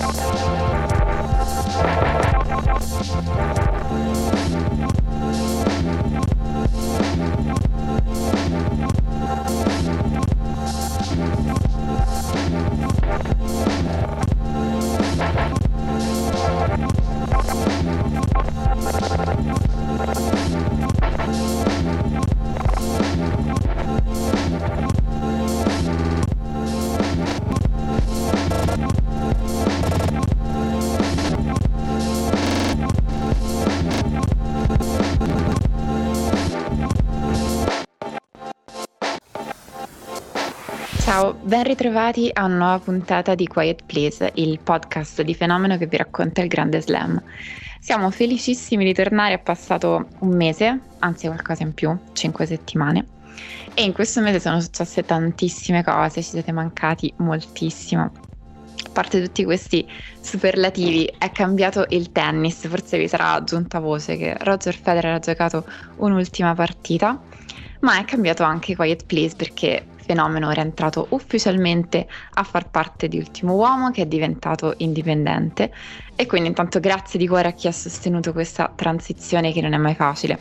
Thank Ben ritrovati a una nuova puntata di Quiet Please, il podcast di fenomeno che vi racconta il grande slam. Siamo felicissimi di tornare, è passato un mese, anzi qualcosa in più, cinque settimane. E in questo mese sono successe tantissime cose, ci siete mancati moltissimo. A parte tutti questi superlativi, è cambiato il tennis, forse vi sarà giunta voce che Roger Federer ha giocato un'ultima partita, ma è cambiato anche Quiet Please perché fenomeno era entrato ufficialmente a far parte di Ultimo Uomo che è diventato indipendente e quindi intanto grazie di cuore a chi ha sostenuto questa transizione che non è mai facile.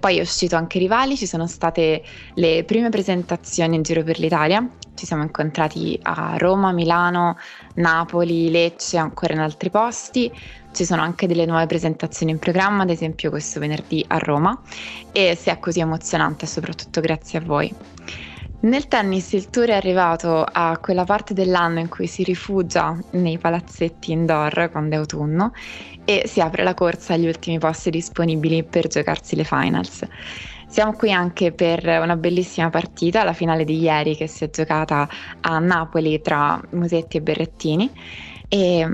Poi è uscito anche Rivali, ci sono state le prime presentazioni in giro per l'Italia, ci siamo incontrati a Roma, Milano, Napoli, Lecce, ancora in altri posti, ci sono anche delle nuove presentazioni in programma, ad esempio questo venerdì a Roma e se è così emozionante soprattutto grazie a voi. Nel tennis il tour è arrivato a quella parte dell'anno in cui si rifugia nei palazzetti indoor quando è autunno e si apre la corsa agli ultimi posti disponibili per giocarsi le finals. Siamo qui anche per una bellissima partita, la finale di ieri che si è giocata a Napoli tra Musetti e Berrettini e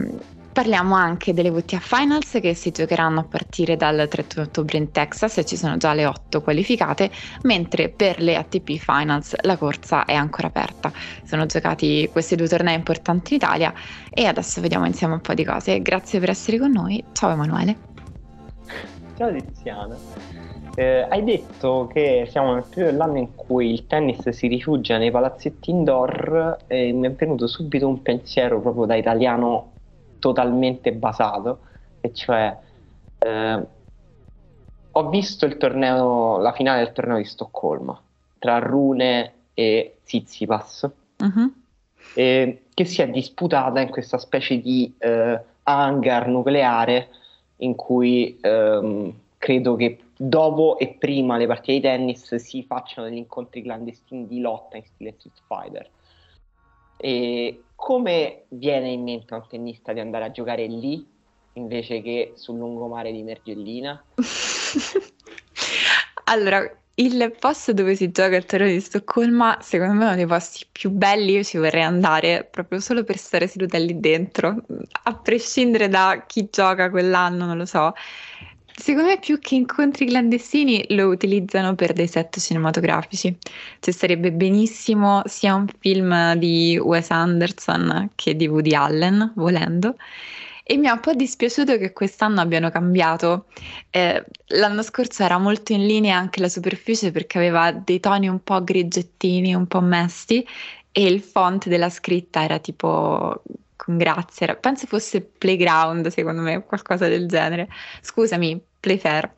Parliamo anche delle WTA Finals che si giocheranno a partire dal 31 ottobre in Texas e ci sono già le 8 qualificate, mentre per le ATP Finals la corsa è ancora aperta. Sono giocati questi due tornei importanti in Italia e adesso vediamo insieme un po' di cose. Grazie per essere con noi. Ciao Emanuele. Ciao Tiziana. Eh, hai detto che siamo nel periodo dell'anno in cui il tennis si rifugia nei palazzetti indoor e mi è venuto subito un pensiero proprio da italiano totalmente basato, e cioè eh, ho visto il torneo, la finale del torneo di Stoccolma tra Rune e Tsitsipas, uh-huh. eh, che si è disputata in questa specie di eh, hangar nucleare in cui ehm, credo che dopo e prima le partite di tennis si facciano degli incontri clandestini di lotta in stile Street Fighter. E come viene in mente a un tennista di andare a giocare lì invece che sul lungomare di Mergellina? allora, il posto dove si gioca il torneo di Stoccolma, secondo me è uno dei posti più belli, io ci vorrei andare proprio solo per stare seduta lì dentro, a prescindere da chi gioca quell'anno, non lo so. Secondo me più che incontri clandestini lo utilizzano per dei set cinematografici. Cioè sarebbe benissimo sia un film di Wes Anderson che di Woody Allen, volendo. E mi ha un po' dispiaciuto che quest'anno abbiano cambiato. Eh, l'anno scorso era molto in linea anche la superficie perché aveva dei toni un po' griggettini, un po' mesti e il font della scritta era tipo con grazia, penso fosse Playground secondo me, qualcosa del genere. Scusami, Playfair.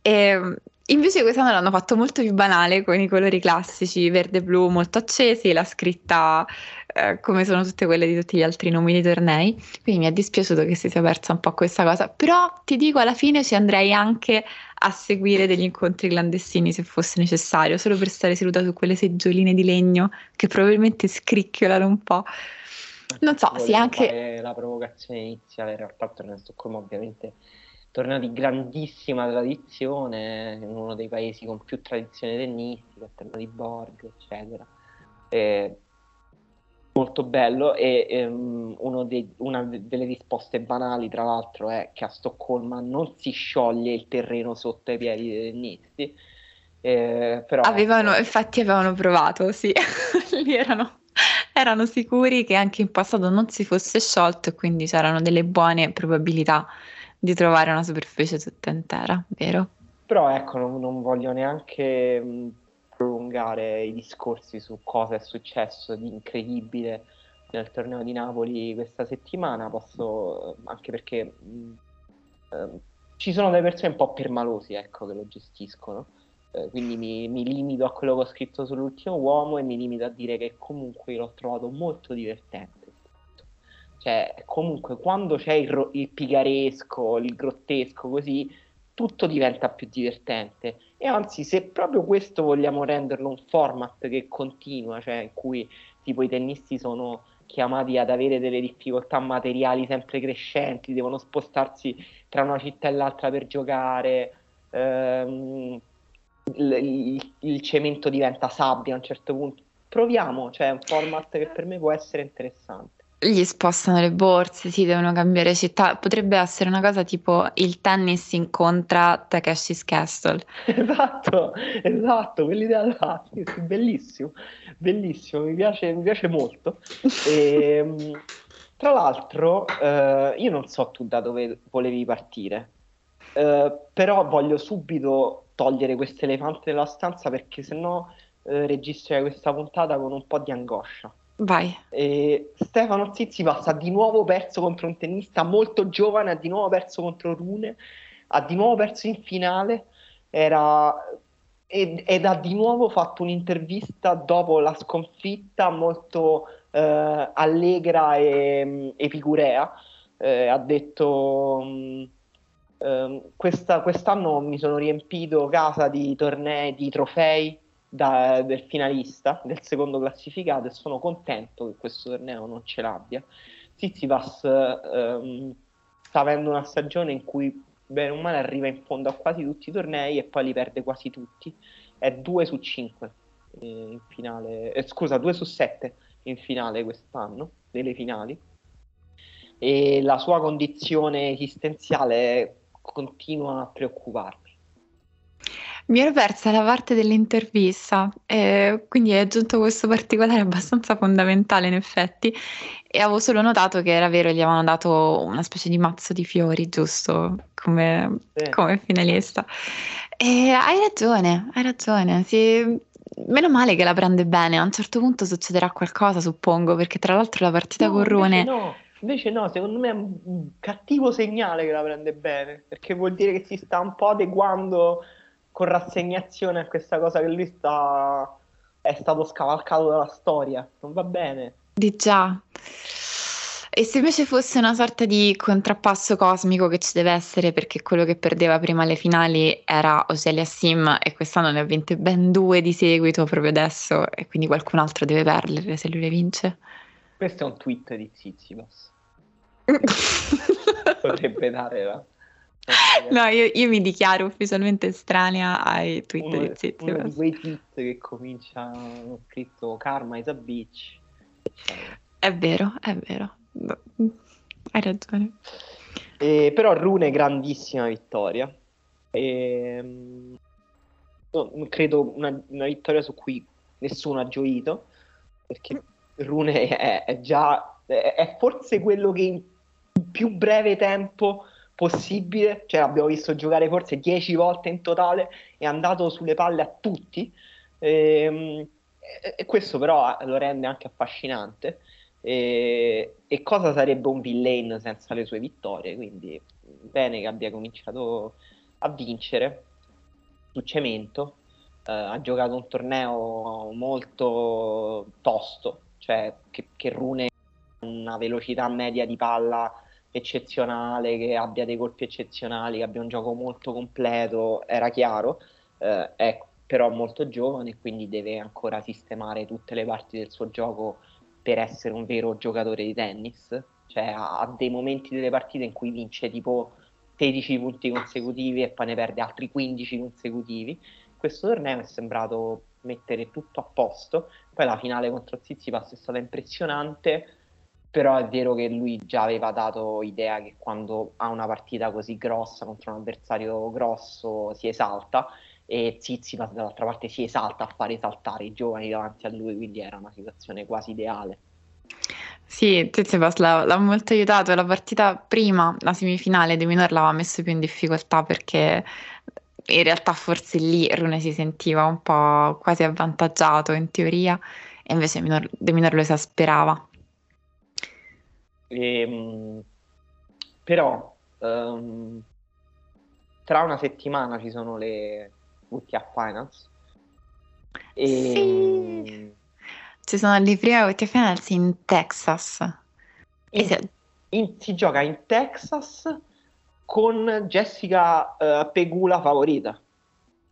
E, invece quest'anno l'hanno fatto molto più banale con i colori classici verde e blu molto accesi, la scritta eh, come sono tutte quelle di tutti gli altri nomi dei tornei. Quindi mi è dispiaciuto che si sia persa un po' questa cosa, però ti dico alla fine ci andrei anche a seguire degli incontri clandestini se fosse necessario, solo per stare seduta su quelle seggioline di legno che probabilmente scricchiolano un po'. Non so, sì, anche... La provocazione iniziale, in realtà il torneo di Stoccolma ovviamente torneo di grandissima tradizione, in uno dei paesi con più tradizione tennistica, il torneo di Borg, eccetera. E molto bello e um, dei, una de- delle risposte banali tra l'altro è che a Stoccolma non si scioglie il terreno sotto i piedi dei tennisti eh, però avevano, infatti avevano provato sì lì erano erano sicuri che anche in passato non si fosse sciolto e quindi c'erano delle buone probabilità di trovare una superficie tutta intera, vero? Però ecco, non, non voglio neanche mh, prolungare i discorsi su cosa è successo di incredibile nel torneo di Napoli questa settimana, posso anche perché mh, eh, ci sono delle persone un po' permalosi ecco, che lo gestiscono. Eh, quindi mi, mi, limito a quello che ho scritto sull'ultimo uomo e mi limito a dire che comunque l'ho trovato molto divertente. Cioè, comunque, quando c'è il, il picaresco, il grottesco, così, tutto diventa più divertente. E anzi, se proprio questo vogliamo renderlo un format che continua, cioè in cui tipo i tennisti sono chiamati ad avere delle difficoltà materiali sempre crescenti, devono spostarsi tra una città e l'altra per giocare, ehm, il, il, il, cemento diventa sabbia a un certo punto. Proviamo, cioè è un format che per me può essere interessante gli spostano le borse, si devono cambiare città. Potrebbe essere una cosa tipo il tennis incontra Takeshi's Castle. Esatto, esatto, quell'idea là, bellissimo, bellissimo, mi piace, mi piace molto. E, ehm, tra l'altro, eh, io non so tu da dove volevi partire, eh, però voglio subito togliere questo elefante nella stanza perché sennò eh, registrerei questa puntata con un po' di angoscia. Vai. E Stefano Zizipas ha di nuovo perso contro un tennista molto giovane, ha di nuovo perso contro Rune, ha di nuovo perso in finale era... ed, ed, ha di nuovo fatto un'intervista dopo la sconfitta molto eh, allegra e mm, epicurea. Eh, ha detto... Mh, mm, questa, quest'anno mi sono riempito casa di tornei, di trofei, da, del finalista, del secondo classificato e sono contento che questo torneo non ce l'abbia. Tsitsipas ehm, sta avendo una stagione in cui bene o male arriva in fondo a quasi tutti i tornei e poi li perde quasi tutti. È 2 su 5 eh, in finale, eh, scusa, 2 su 7 in finale quest'anno, nelle finali. E la sua condizione esistenziale continua a preoccuparmi. Mi ero persa la parte dell'intervista, eh, quindi hai aggiunto questo particolare abbastanza fondamentale in effetti e avevo solo notato che era vero, gli avevano dato una specie di mazzo di fiori, giusto, come, sì. come finalista. E hai ragione, hai ragione, sì. Meno male che la prende bene, a un certo punto succederà qualcosa, suppongo, perché tra l'altro la partita no, con Rune... No. Invece no, secondo me è un cattivo segnale che la prende bene, perché vuol dire che si sta un po' adeguando con rassegnazione a questa cosa che lui sta è stato scavalcato dalla storia. Non va bene. Di già. E se invece fosse una sorta di contrappasso cosmico che ci deve essere perché quello che perdeva prima le finali era Ocelia Sim e quest'anno ne ha vinte ben due di seguito proprio adesso e quindi qualcun altro deve perderle se lui le vince. Questo è un tweet di Zizipas. Potrebbe dare la... No, io, io, mi dichiaro ufficialmente estranea ai tweet uno, di Zizipas. Uno di quei tweet che cominciano scritto Karma is a bitch. È vero, è vero. Hai ragione. Eh, però Rune grandissima vittoria. E, credo una, una, vittoria su cui nessuno ha gioito perché Rune è, è già è, è forse quello che in più breve tempo possibile, cioè l'abbiamo visto giocare forse 10 volte in totale, è andato sulle palle a tutti ehm, e, e questo però lo rende anche affascinante. E, e, cosa sarebbe un villain senza le sue vittorie? Quindi bene che abbia cominciato a vincere su cemento. Eh, ha giocato un torneo molto tosto, cioè che, che Rune una velocità media di palla eccezionale, che abbia dei colpi eccezionali, che abbia un gioco molto completo, era chiaro, eh, è però molto giovane, quindi deve ancora sistemare tutte le parti del suo gioco per essere un vero giocatore di tennis. Cioè ha, dei momenti delle partite in cui vince tipo 16 punti consecutivi e poi ne perde altri 15 consecutivi. Questo torneo è sembrato mettere tutto a posto. Poi la finale contro Zizipas è stata impressionante però è vero che lui già aveva dato idea che quando ha una partita così grossa contro un avversario grosso si esalta e Zizipas dall'altra parte si esalta a fare esaltare i giovani davanti a lui, quindi era una situazione quasi ideale. Sì, Tsitsipas l'ha, l'ha molto aiutato. La partita prima, la semifinale di Minor, l'aveva messo più in difficoltà perché in realtà forse lì Rune si sentiva un po' quasi avvantaggiato in teoria e invece De Minor lo esasperava E, però um, tra una settimana ci sono le WTF Finals. E, sì. Ci sono le prime WTF Finals in Texas. In, si... In, si gioca in Texas con Jessica uh, Pegula favorita.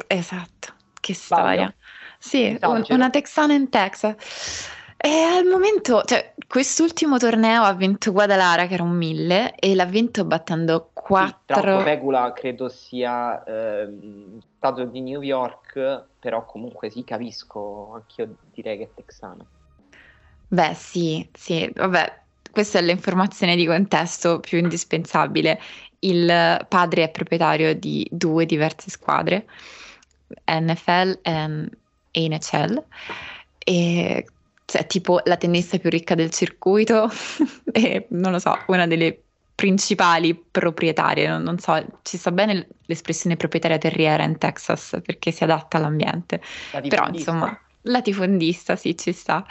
Esatto, che storia. Vado. Sì, un, una texana in Texas. E al momento, cioè, quest'ultimo torneo ha vinto Guadalara, che era un 1000, e l'ha vinto battendo 4. Sì, Pegula credo sia eh, stato di New York, però comunque sì, capisco, anch'io direi che è texana. Beh, sì, sì, vabbè, questa è l'informazione di contesto più indispensabile. Il padre è proprietario di due diverse squadre, NFL e NHL, e cioè, tipo la tennista più ricca del circuito e non lo so, una delle principali proprietarie, non, non, so, ci sta bene l'espressione proprietaria terriera in Texas perché si adatta all'ambiente, però insomma, latifondista sì, ci sta.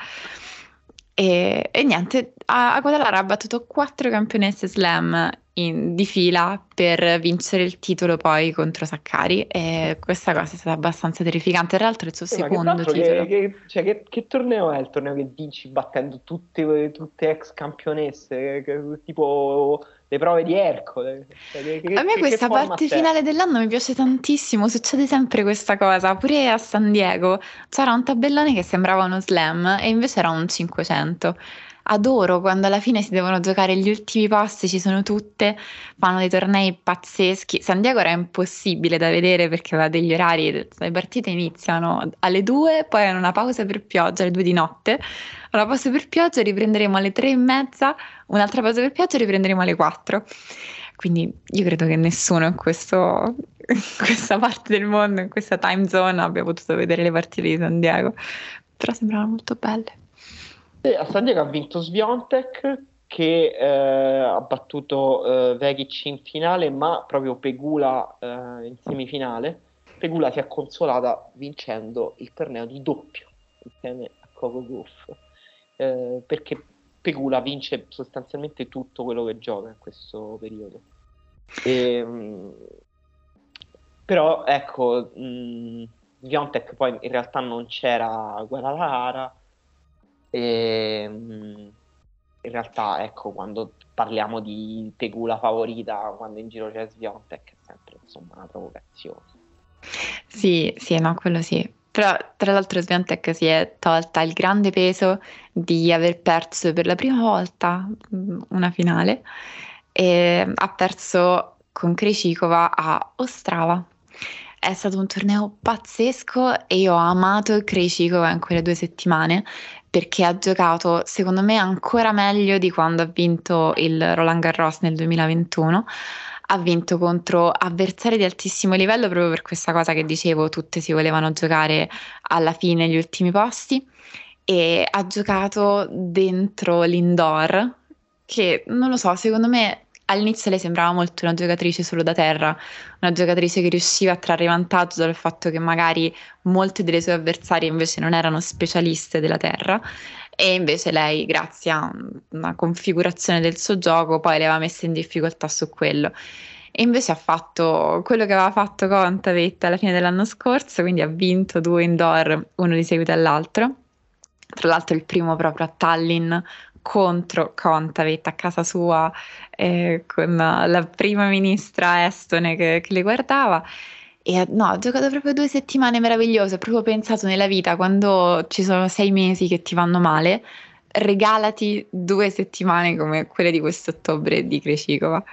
E, e niente, a, a Guadalajara ha battuto quattro campionesse slam in, di fila per vincere il titolo poi contro Saccari e questa cosa è stata abbastanza terrificante. Tra l'altro il suo eh, secondo che titolo. Che, che, cioè, che, che, torneo è il torneo che vinci battendo tutte, tutte ex campionesse? tipo le prove di Ercole. Cioè, a me questa parte finale dell'anno mi piace tantissimo, succede sempre questa cosa, pure a San Diego c'era un tabellone che sembrava uno slam e invece era un 500 adoro quando alla fine si devono giocare gli ultimi posti, ci sono tutte, fanno dei tornei pazzeschi. San Diego era impossibile da vedere perché aveva degli orari, le partite iniziano alle 2, poi hanno una pausa per pioggia alle 2 di notte, una pausa per pioggia riprenderemo alle 3 e mezza, un'altra pausa per pioggia riprenderemo alle 4. Quindi io credo che nessuno in, questo, in questa parte del mondo, in questa time zone abbia potuto vedere le partite di San Diego, però sembravano molto belle. A San Diego ha vinto Sviontek che eh, ha battuto eh, Vekic in finale, ma proprio Pegula eh, in semifinale. Pegula si è consolata vincendo il torneo di doppio insieme a Coco Goff, eh, perché Pegula vince sostanzialmente tutto quello che gioca in questo periodo. E, ehm, però ecco, mh, Sviontek poi in realtà non c'era Guadalajara, e, ehm, in realtà, ecco, quando parliamo di Pegula favorita, quando in giro c'è Sviontek, è sempre insomma una provocazione. Sì, sì, no, quello sì. Però tra l'altro Sviontek si è tolta il grande peso di aver perso per la prima volta mm, una finale e ha perso con Krejcikova a Ostrava. È stato un torneo pazzesco e io ho amato Krejcikova in quelle due settimane perché ha giocato secondo me ancora meglio di quando ha vinto il Roland Garros nel 2021 ha vinto contro avversari di altissimo livello proprio per questa cosa che dicevo, tutte si volevano giocare alla fine gli ultimi posti. E ha giocato dentro l'indoor che non lo so, secondo me all'inizio lei sembrava molto una giocatrice solo da terra, una giocatrice che riusciva a trarre vantaggio dal fatto che magari molte delle sue avversarie invece non erano specialiste della terra e invece lei, grazie a una configurazione del suo gioco, poi le aveva messe in difficoltà su quello. E invece ha fatto quello che aveva fatto Contaveit alla fine dell'anno scorso, quindi ha vinto due indoor, uno di seguito all'altro. Tra l'altro il primo proprio a Tallinn contro Kontaveit a casa sua eh, con la prima ministra estone che, che le guardava. E no, ha giocato proprio due settimane meravigliose. Ho proprio pensato nella vita quando ci sono sei mesi che ti vanno male, regalati due settimane come quelle di quest'ottobre di Krejcikova.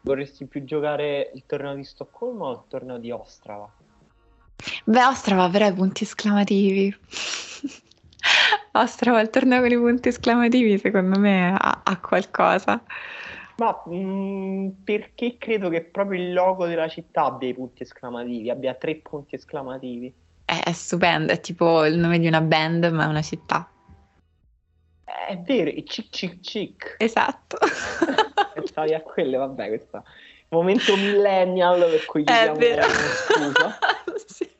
Vorresti più giocare il torneo di Stoccolma o il torneo di Ostrava? Beh, Ostrava però punti esclamativi. Ostrava, il torneo con i punti esclamativi, secondo me ha, ha qualcosa. Ma mh, mm, perché credo che proprio il logo della città abbia i punti esclamativi, abbia tre punti esclamativi. È, è stupendo, è tipo il nome di una band, ma è una città. È vero, è cic cic cic. Esatto. Pensavi a quelle, vabbè, questo momento millennial per cui gli è vero. scusa. sì.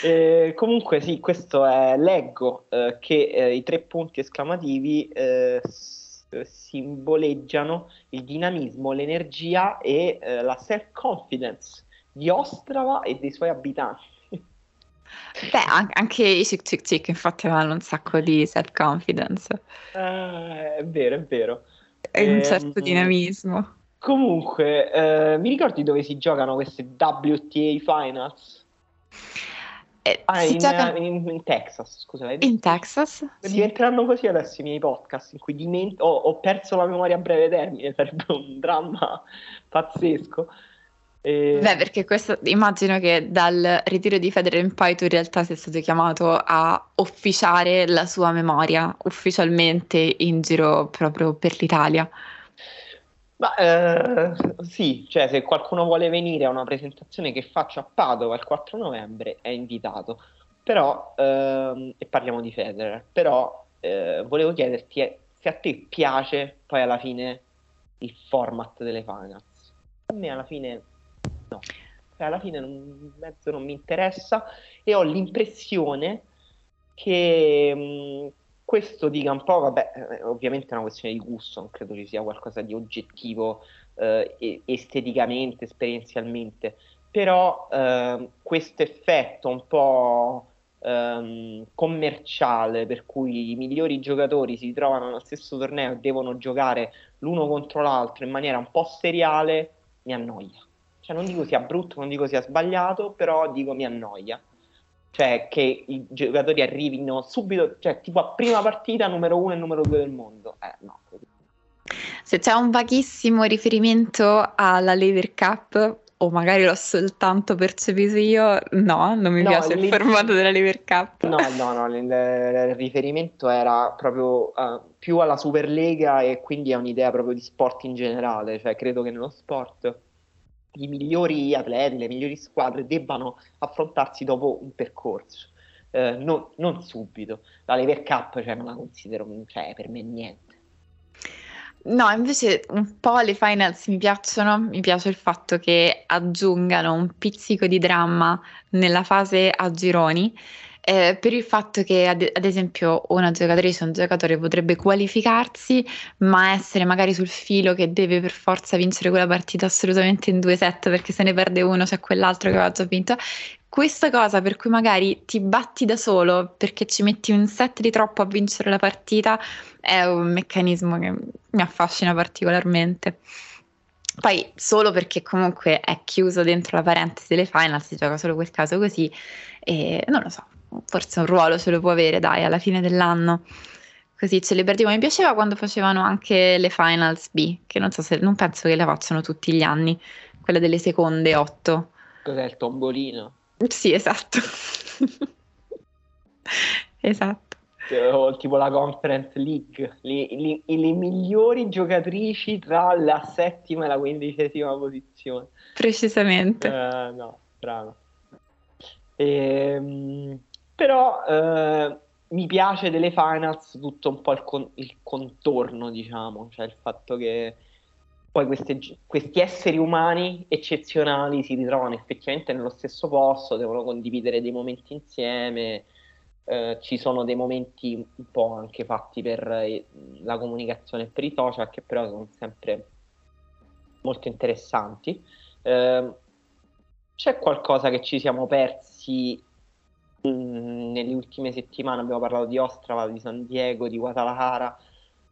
Eh, comunque sì, questo è, leggo eh, che eh, i tre punti esclamativi eh, s- simboleggiano il dinamismo, l'energia e eh, la self-confidence di Ostrava e dei suoi abitanti. Beh, anche i Chick Chick Chick infatti avevano un sacco di self-confidence. Eh, è vero, è vero. E un certo Ehm, dinamismo. Comunque, mi ricordi dove si giocano queste WTA Finals? Eh, Ah, in, gioca in- in Texas, scusa, in? Texas? Sì. Diventeranno così adesso i miei podcast in cui diment- ho, ho perso la memoria a breve termine, sarebbe un dramma pazzesco. E- Beh, perché questo immagino che dal ritiro di Federer in poi tu in realtà sei stato chiamato a officiare la sua memoria ufficialmente in giro proprio per l'Italia. Ma eh, sì, cioè se qualcuno vuole venire a una presentazione che faccio a Padova il 4 novembre è invitato. Però, ehm, e parliamo di Federer, però eh, volevo chiederti eh, se a te piace poi alla fine il format delle finals. A me alla fine no, Cioè, alla fine non, mezzo non mi interessa e ho l'impressione che mh, questo dica un po', vabbè, eh, ovviamente è una questione di gusto, non credo ci sia qualcosa di oggettivo eh, esteticamente, esperienzialmente, però ehm, questo effetto un po' ehm, commerciale per cui i migliori giocatori si trovano nello stesso torneo e devono giocare l'uno contro l'altro in maniera un po' seriale, mi annoia. Cioè non dico sia brutto, non dico sia sbagliato, però dico mi annoia. Cioè che i giocatori arrivino subito, cioè tipo a prima partita numero uno e numero due del mondo. Eh no. Se c'è un vaghissimo riferimento alla Lever Cup, o magari l'ho soltanto percepito io, no, non mi No, piace il formato della Lever Cup. No, no, no, il, il riferimento era proprio eh, più alla Superlega e quindi è un'idea proprio di sport in generale, cioè credo che nello sport i migliori atleti, le migliori squadre debbano affrontarsi dopo un percorso, eh, non, non subito. La Lever Cup, cioè, non la considero, cioè, per me niente. No, invece un po' le finals mi piacciono, mi piace il fatto che aggiungano un pizzico di dramma nella fase a gironi, eh, per il fatto che ad, ad esempio una giocatrice o un giocatore potrebbe qualificarsi, ma essere magari sul filo che deve per forza vincere quella partita assolutamente in due set perché se ne perde uno c'è quell'altro che aveva già vinto. Questa cosa per cui magari ti batti da solo perché ci metti un set di troppo a vincere la partita è un meccanismo che mi affascina particolarmente. Poi solo perché comunque è chiuso dentro la parentesi delle final, si gioca solo quel caso così e non lo so, forse un ruolo ce lo può avere, dai, alla fine dell'anno. Così ce le perdiamo. Mi piaceva quando facevano anche le finals B, che non so se non penso che le facciano tutti gli anni, quella delle seconde otto. Cos'è il tombolino? Sì, esatto. Esatto. O tipo la Conference League, le, le- le migliori giocatrici tra la settima e la quindicesima posizione. Precisamente. Eh, no, strano. Ehm, però eh, mi piace delle finals tutto un po' il, con- il contorno, diciamo, cioè il fatto che poi queste questi esseri umani eccezionali si ritrovano effettivamente nello stesso posto, devono condividere dei momenti insieme. eh, ci sono dei momenti un po' anche fatti per eh, la comunicazione e per i social, che però sono sempre molto interessanti. Ehm, c'è qualcosa che ci siamo persi mh, nelle ultime settimane? Abbiamo parlato di Ostrava, di San Diego, di Guadalajara,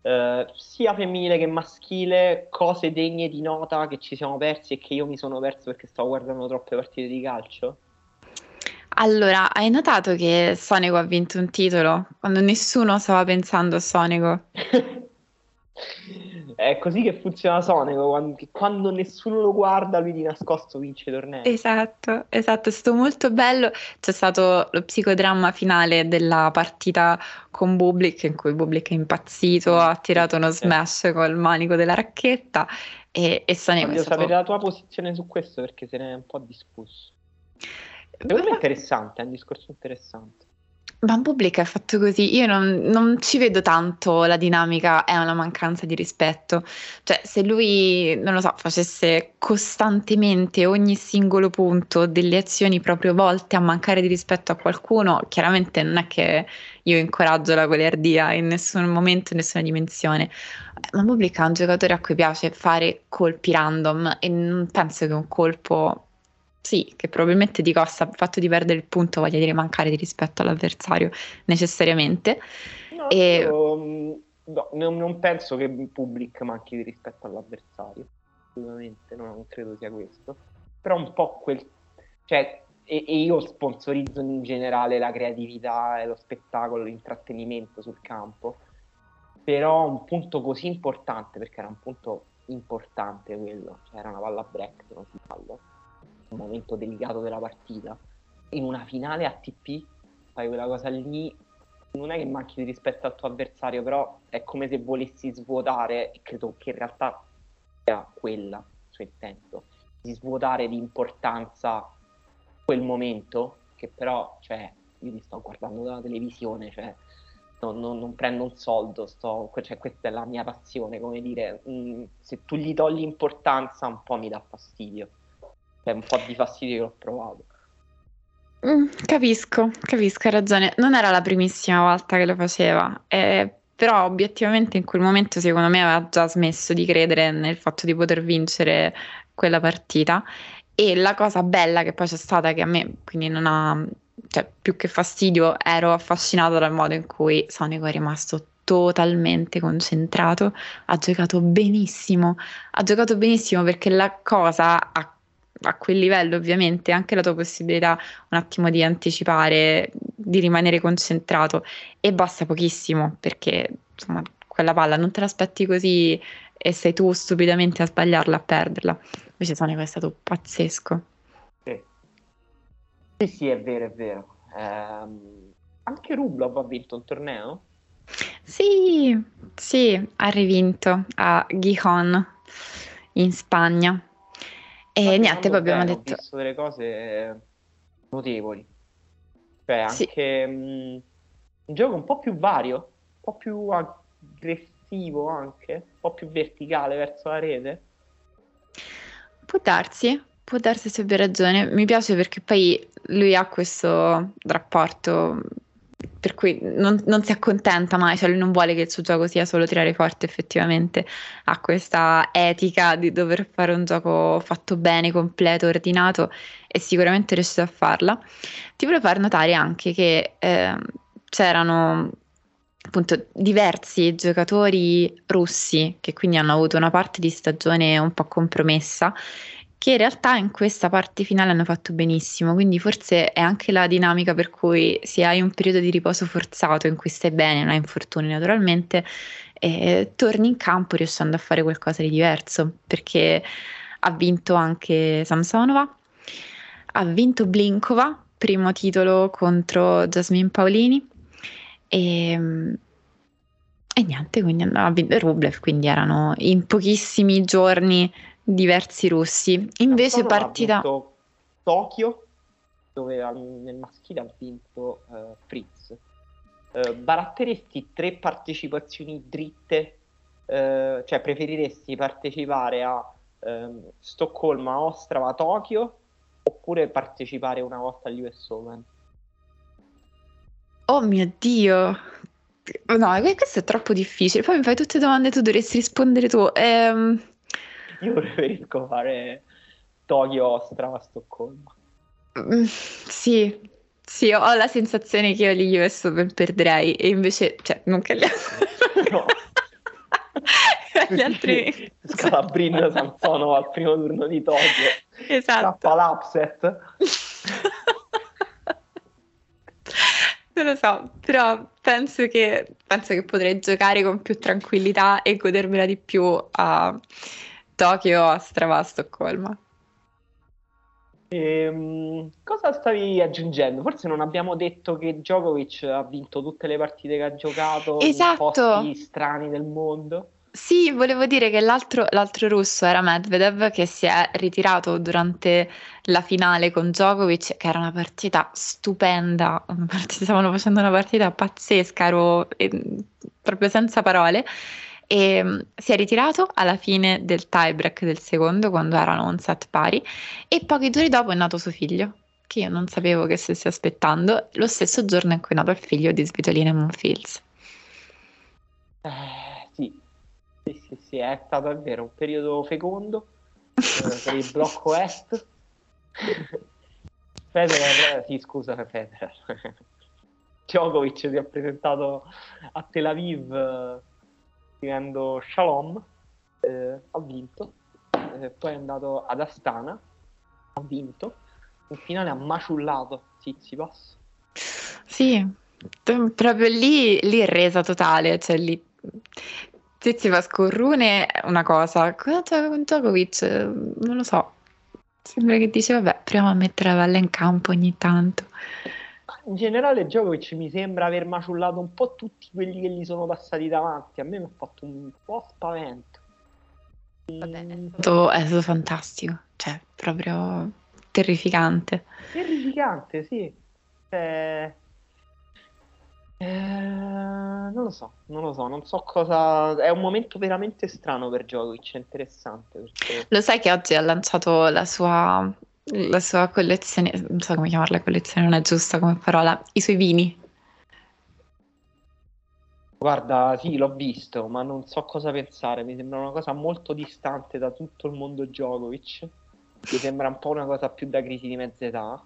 eh, sia femminile che maschile, cose degne di nota che ci siamo persi e che io mi sono perso perché stavo guardando troppe partite di calcio? Allora, hai notato che Sonico ha vinto un titolo quando nessuno stava pensando a Sonico? È così che funziona Sonico, quando, quando nessuno lo guarda, lui di nascosto vince i tornei. Esatto, esatto, è stato molto bello. C'è stato lo psicodramma finale della partita con Bublik, in cui Bublik è impazzito, ha tirato uno smash col manico della racchetta e, e Sonico è Voglio stato... sapere la tua posizione su questo perché se ne è un po' discusso. Secondo me è interessante, è un discorso interessante. Ma Bubblic è fatto così, io non, non ci vedo tanto la dinamica, è una mancanza di rispetto. Cioè, se lui, non lo so, facesse costantemente ogni singolo punto delle azioni proprio volte a mancare di rispetto a qualcuno, chiaramente non è che io incoraggio la goliardia in nessun momento, in nessuna dimensione. Ma Bubblic è un giocatore a cui piace fare colpi random e non penso che un colpo sì, che probabilmente ti costa il fatto di perdere il punto, voglia dire mancare di rispetto all'avversario necessariamente. No, e... io, mm, no, non, penso che il Public manchi di rispetto all'avversario, assolutamente, no, non credo sia questo. Però un po' quel... Cioè, e, e, io sponsorizzo in generale la creatività e lo spettacolo, l'intrattenimento sul campo, però un punto così importante, perché era un punto importante quello, cioè era una palla break, se non si sbaglio un momento delicato della partita. In una finale ATP fai quella cosa lì, non è che manchi di rispetto al tuo avversario, però è come se volessi svuotare, e credo che in realtà sia quella il suo intento, di svuotare di importanza quel momento, che però, cioè, io li sto guardando dalla televisione, cioè, non, non, non prendo un soldo, sto, cioè, questa è la mia passione, come dire, mh, mm, se tu gli togli importanza un po' mi dà fastidio. È un po' di fastidio che ho provato. Mm, capisco, capisco, hai ragione. Non era la primissima volta che lo faceva, eh, però obiettivamente in quel momento secondo me aveva già smesso di credere nel fatto di poter vincere quella partita. E la cosa bella che poi c'è stata, che a me quindi non ha, cioè più che fastidio, ero affascinata dal modo in cui Sonico è rimasto totalmente concentrato, ha giocato benissimo, ha giocato benissimo perché la cosa ha a quel livello ovviamente anche la tua possibilità un attimo di anticipare, di rimanere concentrato e basta pochissimo perché insomma quella palla non te l'aspetti così e sei tu stupidamente a sbagliarla, a perderla. Invece Sonico è stato pazzesco. Sì, sì, sì è vero, è vero. Eh, anche Rublov ha vinto un torneo? Sì, sì, ha rivinto a Gijón in Spagna. E Ma niente, poi abbiamo bene, detto... Ho visto delle cose notevoli. Cioè, anche sì. mh, un gioco un po' più vario, un po' più aggressivo anche, un po' più verticale verso la rete. Può darsi, può darsi se abbia ragione. Mi piace perché poi lui ha questo rapporto per cui non, non, si accontenta mai, cioè lui non vuole che il suo gioco sia solo tirare forte effettivamente, ha questa etica di dover fare un gioco fatto bene, completo, ordinato e sicuramente riuscito a farla. Ti volevo far notare anche che eh, c'erano appunto diversi giocatori russi che quindi hanno avuto una parte di stagione un po' compromessa che in realtà in questa parte finale hanno fatto benissimo, quindi forse è anche la dinamica per cui se hai un periodo di riposo forzato in cui stai bene, non hai infortuni naturalmente, eh, torni in campo riuscendo a fare qualcosa di diverso, perché ha vinto anche Samsonova, ha vinto Blinkova, primo titolo contro Jasmine Paolini e, e niente, quindi ha vinto Rublev, quindi erano in pochissimi giorni diversi russi. Invece partita... Tokyo, dove nel maschile ha vinto uh, Fritz. Uh, baratteresti tre partecipazioni dritte, uh, cioè preferiresti partecipare a um, Stoccolma, Ostrava, Tokyo oppure partecipare una volta agli US Open? Oh mio Dio! No, questo è troppo difficile. Poi mi fai tutte domande, tu dovresti rispondere tu. Ehm... Io preferisco fare Tokyo Ostrava Stoccolma. Mm, sì, sì, ho la sensazione che io gli US Open perderei e invece, cioè, non che gli no. gli altri Scalabrin Sanzono al primo turno di Tokyo. Esatto. Scappa l'upset. Non lo so, però penso che, penso che potrei giocare con più tranquillità e godermela di più a Tokyo, Ostrava, Stoccolma. Ehm, cosa stavi aggiungendo? Forse non abbiamo detto che Djokovic ha vinto tutte le partite che ha giocato esatto. in posti strani del mondo. Sì, volevo dire che l'altro, l'altro russo era Medvedev che si è ritirato durante la finale con Djokovic, che era una partita stupenda, stavano facendo una partita pazzesca, ero eh, proprio senza parole. E mm, si è ritirato alla fine del tiebreak del secondo, quando erano un set pari, e pochi giorni dopo è nato suo figlio, che io non sapevo che stesse aspettando, lo stesso giorno in cui è nato il figlio di Svitolina Monfils. Eh, sì, sì, sì, sì, è stato davvero un periodo fecondo eh, per il blocco est. Federer, sì, scusa Federer. Djokovic si è presentato a Tel Aviv eh, scrivendo Shalom, eh, ha vinto, eh, poi è andato ad Astana, ha vinto, in finale ha maciullato Tsitsipas. Sì, t- proprio lì, lì resa totale, cioè lì Tsitsipas con Rune è una cosa, con Djokovic? Non lo so, sembra che dice vabbè, proviamo a mettere la palla in campo ogni tanto. In generale Djokovic mi sembra aver maciullato un po' tutti quelli che gli sono passati davanti, a me mi ha fatto un po' spavento. Vabbè, è stato, è stato fantastico, cioè proprio terrificante. Terrificante, sì. Cioè, eh, non lo so, non lo so, non so cosa... È un momento veramente strano per Djokovic, è interessante perché... Lo sai che oggi ha lanciato la sua, la sua collezione, non so come chiamarla collezione, non è giusta come parola, i suoi vini. Guarda, sì, l'ho visto, ma non so cosa pensare. Mi sembra una cosa molto distante da tutto il mondo Djokovic. Mi sembra un po' una cosa più da crisi di mezza età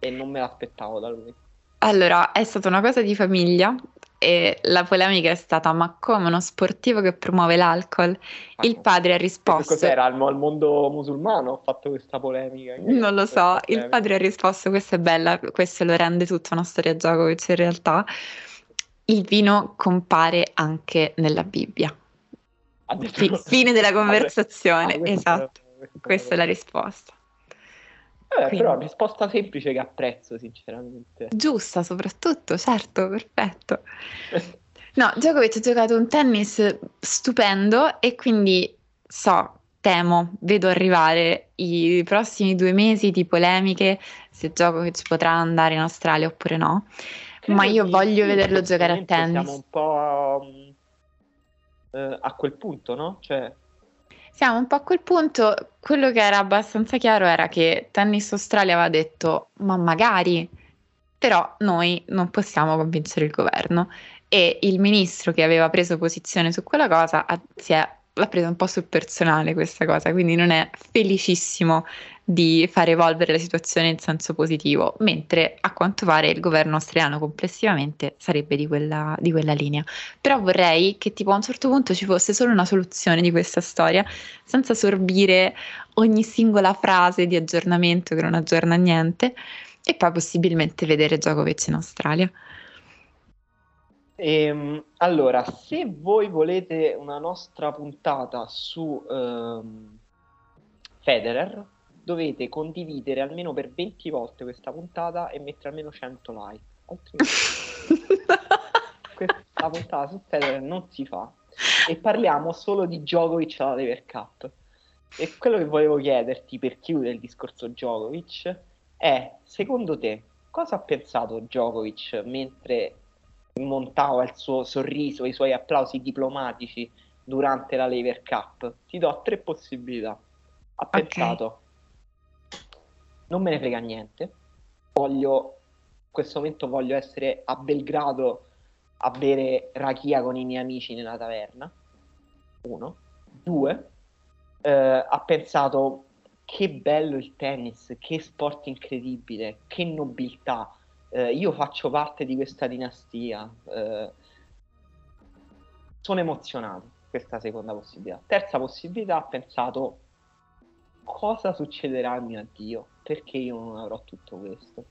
e non me l'aspettavo da lui. Allora, è stata una cosa di famiglia e la polemica è stata: ma come uno sportivo che promuove l'alcol? Il padre ha risposto. cos'era? Al, al mondo musulmano ho fatto questa polemica. Non lo so, il padre ha risposto: Questa è bella, questo lo rende tutta una storia Djokovic in realtà. Il vino compare anche nella Bibbia. Ha Fi- fine della conversazione, Ah, esatto. Questa è la risposta. Vabbè, Quindi. però risposta semplice che apprezzo, sinceramente. Giusta soprattutto, certo, perfetto. No, Djokovic ha giocato un tennis stupendo e quindi so, temo, vedo arrivare i prossimi due mesi di polemiche se Djokovic potrà andare in Australia oppure no. Credo Ma io di voglio sì, vederlo giocare a tennis. Siamo un po' um, eh, a quel punto, no? Cioè, Siamo un po' a quel punto, quello che era abbastanza chiaro era che Tennis Australia aveva detto, ma magari, però noi non possiamo convincere il governo. E il ministro che aveva preso posizione su quella cosa ha- si è, l'ha presa un po' sul personale questa cosa, quindi non è felicissimo di far evolvere la situazione in senso positivo, mentre a quanto pare il governo australiano complessivamente sarebbe di quella, di quella linea. Però vorrei che tipo a un certo punto ci fosse solo una soluzione di questa storia, senza sorbire ogni singola frase di aggiornamento che non aggiorna niente, e poi possibilmente vedere Djokovic in Australia. ehm, allora, se voi volete una nostra puntata su ehm, Federer, dovete condividere almeno per 20 volte questa puntata e mettere almeno 100 like. Altrimenti questa puntata su Federer non si fa. E parliamo solo di Djokovic alla Lever Cup. E quello che volevo chiederti per chiudere il discorso Djokovic è, secondo te, cosa ha pensato Djokovic mentre montava il suo sorriso, i suoi applausi diplomatici durante la Lever Cup? Ti do tre possibilità. Ha pensato, non me ne frega niente, voglio, in questo momento voglio essere a Belgrado a bere rakia con i miei amici nella taverna. Uno. Due. eh, ha pensato che bello il tennis, che sport incredibile, che nobiltà. eh, io faccio parte di questa dinastia. eh, sono emozionato. Questa seconda possibilità. Terza possibilità, ha pensato cosa succederà al mio addio? Perché io non avrò tutto questo?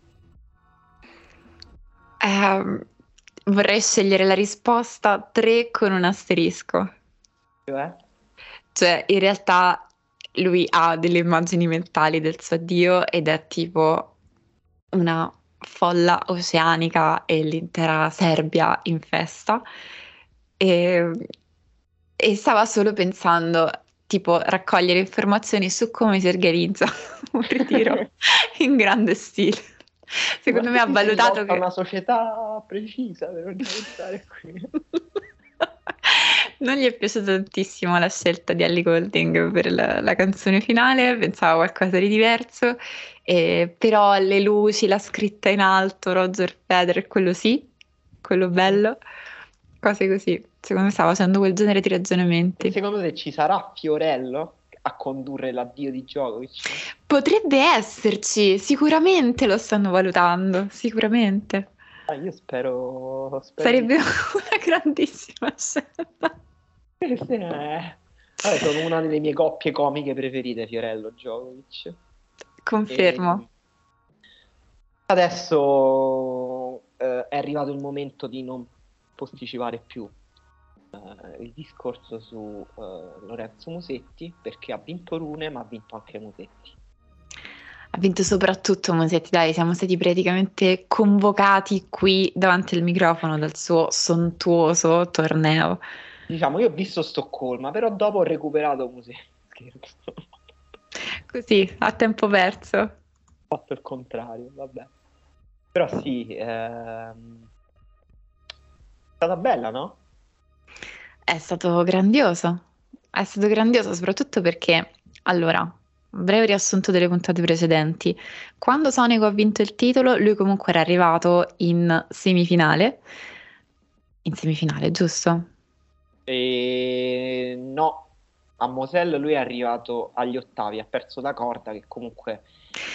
Ehm, vorrei scegliere la risposta 3 con un asterisco. Cioè, Cioè, in realtà lui ha delle immagini mentali del suo addio ed è tipo una folla oceanica e l'intera Serbia in festa. E e stava solo pensando, tipo, raccogliere informazioni su come si organizza un ritiro in grande stile. Secondo me ha valutato che... una società precisa per organizzare qui. non gli è piaciuta tantissimo la scelta di Ellie Golding per la, la canzone finale, pensava qualcosa di diverso, eh, però le luci, la scritta in alto, Roger Federer, quello sì, quello bello, cose così. Secondo me stava facendo quel genere di ragionamenti. Secondo te ci sarà Fiorello a condurre l'addio di Djokovic? Potrebbe esserci, sicuramente lo stanno valutando, sicuramente. Ah, io spero, spero Sarebbe una grandissima scelta. Eh, sì, eh. Vabbè, sono una delle mie coppie comiche preferite, Fiorello Djokovic. Confermo. E... Adesso eh, è arrivato il momento di non posticipare più eh, il discorso su eh, Lorenzo Musetti perché ha vinto Rune ma ha vinto anche Musetti. Ha vinto soprattutto Musetti, dai, siamo stati praticamente convocati qui davanti al microfono dal suo sontuoso torneo. Diciamo, io ho visto Stoccolma, però dopo ho recuperato Musetti. Così, a tempo perso. Ho fatto il contrario, vabbè. Però sì, ehm... stata bella, no? È stato grandioso. È stato grandioso soprattutto perché, allora, breve riassunto delle puntate precedenti. Quando Sonico ha vinto il titolo, lui comunque era arrivato in semifinale. In semifinale, giusto? E... No, a Moselle lui è arrivato agli ottavi, ha perso la corda che comunque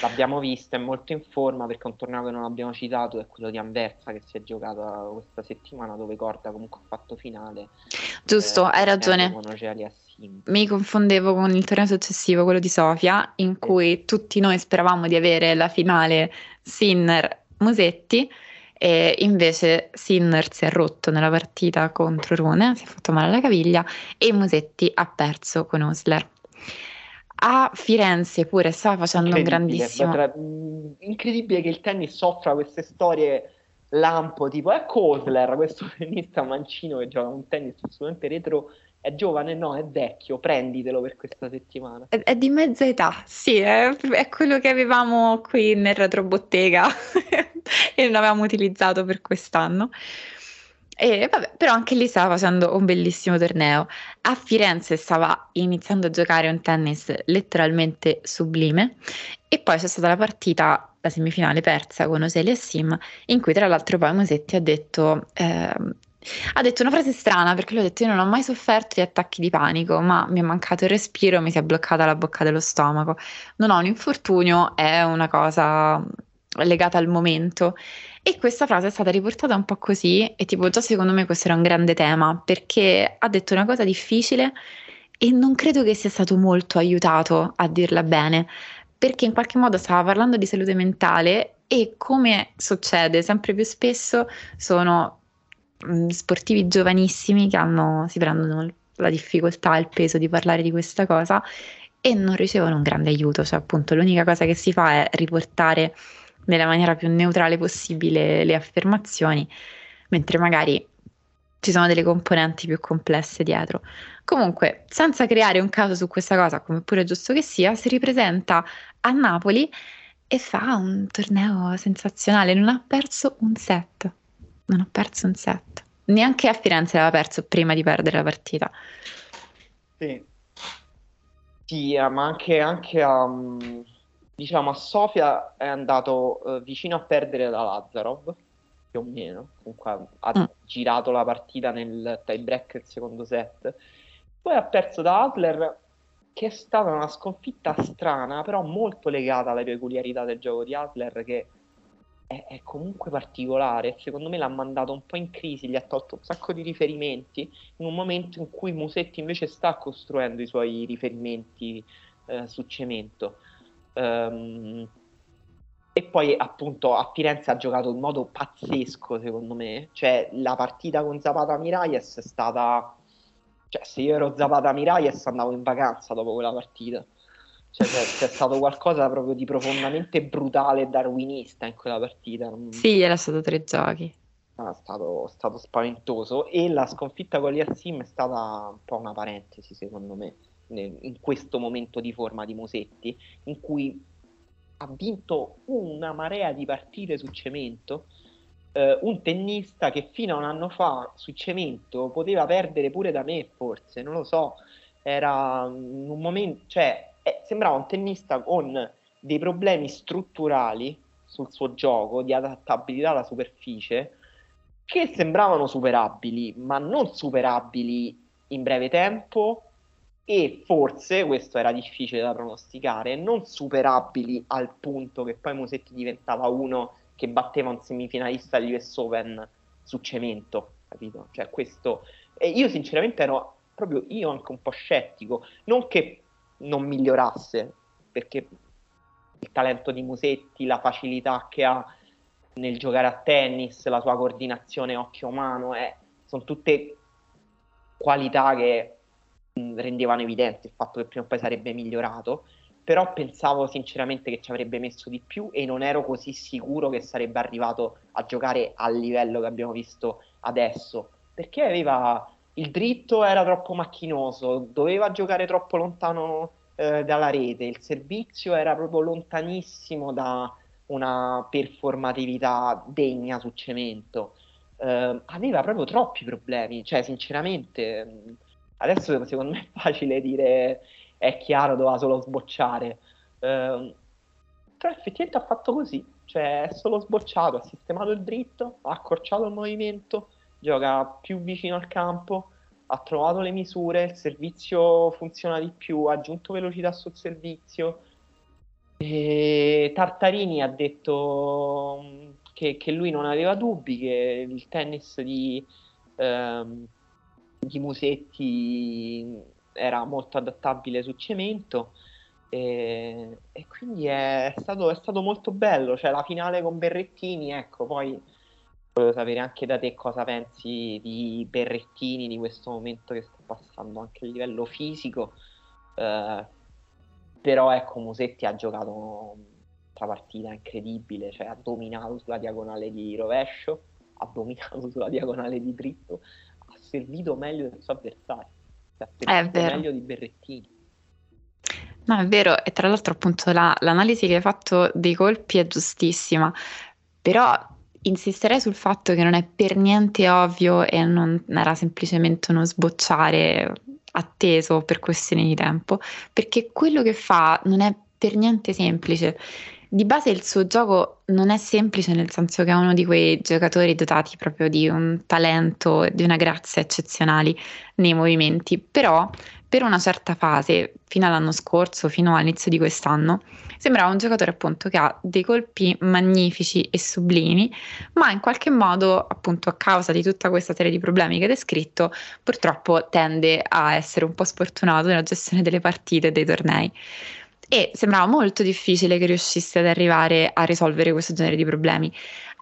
l'abbiamo vista, è molto in forma perché un torneo che non abbiamo citato è quello di Anversa che si è giocato questa settimana dove Corda comunque ha fatto finale. Giusto, eh, hai ragione. Mi confondevo con il torneo successivo, quello di Sofia, in cui sì. tutti noi speravamo di avere la finale Sinner-Musetti e invece Sinner si è rotto nella partita contro Rune, si è fatto male alla caviglia e Musetti ha perso con Osler. A Firenze pure stava facendo un grandissimo... Tra... Incredibile che il tennis soffra queste storie lampo, tipo ecco Osler, questo tennista mancino che gioca un tennis assolutamente retro è giovane? No, è vecchio, prenditelo per questa settimana. È, è di mezza età, sì, è, è, quello che avevamo qui nel retrobottega e non avevamo utilizzato per quest'anno. E vabbè, però anche lì stava facendo un bellissimo torneo. A Firenze stava iniziando a giocare un tennis letteralmente sublime e poi c'è stata la partita, la semifinale persa con Oselia e Sim, in cui tra l'altro poi Mosetti ha detto... Eh, ha detto una frase strana perché lui ha detto: Io non ho mai sofferto di attacchi di panico, ma mi è mancato il respiro, mi si è bloccata la bocca dello stomaco. Non ho un infortunio, è una cosa legata al momento. E questa frase è stata riportata un po' così, e tipo, già secondo me questo era un grande tema perché ha detto una cosa difficile e non credo che sia stato molto aiutato a dirla bene, perché in qualche modo stava parlando di salute mentale e come succede sempre più spesso sono Mm, sportivi giovanissimi che hanno, si prendono la difficoltà e il peso di parlare di questa cosa e non ricevono un grande aiuto, cioè appunto l'unica cosa che si fa è riportare nella maniera più neutrale possibile le affermazioni, mentre magari ci sono delle componenti più complesse dietro. Comunque, senza creare un caso su questa cosa, come pure giusto che sia, si ripresenta a Napoli e fa un torneo sensazionale, non ha perso un set non ha perso un set. Neanche a Firenze aveva perso prima di perdere la partita. Sì, sì eh, ma anche, anche a, mm, diciamo, a Sofia è andato uh, vicino a perdere da Lazarov, più o meno. Comunque ha mm. girato la partita nel tie break del secondo set. Poi ha perso da Adler, che è stata una sconfitta strana, però molto legata alle peculiarità del gioco di Adler, che è, è, comunque particolare. Secondo me l'ha mandato un po' in crisi, gli ha tolto un sacco di riferimenti in un momento in cui Musetti invece sta costruendo i suoi riferimenti eh, su cemento. Um, e poi appunto a Firenze ha giocato in modo pazzesco, secondo me. Cioè, la partita con Zapata Miralles è stata. Cioè, se io ero Zapata Miralles andavo in vacanza dopo quella partita. Cioè, c'è, c'è, stato qualcosa proprio di profondamente brutale e darwinista in quella partita. Sì, era stato tre giochi. è stato, stato spaventoso e la sconfitta con l'Iassim è stata un po' una parentesi secondo me in questo momento di forma di Musetti in cui ha vinto una marea di partite su cemento eh, un tennista che fino a un anno fa su cemento poteva perdere pure da me forse non lo so era un momento cioè eh, sembrava un tennista con dei problemi strutturali sul suo gioco di adattabilità alla superficie che sembravano superabili, ma non superabili in breve tempo e forse, questo era difficile da pronosticare, non superabili al punto che poi Musetti diventava uno che batteva un semifinalista di US Open su cemento, capito? Cioè questo... E io sinceramente ero proprio io anche un po' scettico, non che non migliorasse, perché il talento di Musetti, la facilità che ha nel giocare a tennis, la sua coordinazione occhio-mano, eh, sono tutte qualità che mh, rendevano evidente il fatto che prima o poi sarebbe migliorato, però pensavo sinceramente che ci avrebbe messo di più e non ero così sicuro che sarebbe arrivato a giocare al livello che abbiamo visto adesso, perché aveva il dritto era troppo macchinoso, doveva giocare troppo lontano eh, dalla rete, il servizio era proprio lontanissimo da una performatività degna su cemento. Eh, aveva proprio troppi problemi, cioè sinceramente adesso secondo me è facile dire è chiaro doveva solo sbocciare, eh, però effettivamente ha fatto così, cioè è solo sbocciato, ha sistemato il dritto, ha accorciato il movimento, gioca più vicino al campo, ha trovato le misure, il servizio funziona di più, ha aggiunto velocità sul servizio. E Tartarini ha detto mm, che, che, lui non aveva dubbi, che il tennis di, ehm, di Musetti era molto adattabile su cemento. E, e quindi è stato, è stato molto bello. Cioè, la finale con Berrettini, ecco, poi volevo sapere anche da te cosa pensi di Berrettini, di questo momento che sta passando anche a livello fisico. Eh, però ecco, Musetti ha giocato una partita incredibile, cioè ha dominato sulla diagonale di rovescio, ha dominato sulla diagonale di dritto, ha servito meglio del suo avversario, ha servito meglio di Berrettini. No, è vero, e tra l'altro appunto la, l'analisi che hai fatto dei colpi è giustissima, però insisterei sul fatto che non è per niente ovvio e non era semplicemente uno sbocciare atteso per questioni di tempo, perché quello che fa non è per niente semplice. Di base il suo gioco non è semplice nel senso che è uno di quei giocatori dotati proprio di un talento, di una grazia eccezionali nei movimenti, però per una certa fase, fino all'anno scorso, fino all'inizio di quest'anno, sembrava un giocatore appunto che ha dei colpi magnifici e sublimi, ma in qualche modo, appunto a causa di tutta questa serie di problemi che hai descritto, purtroppo tende a essere un po' sfortunato nella gestione delle partite e dei tornei. E sembrava molto difficile che riuscisse ad arrivare a risolvere questo genere di problemi.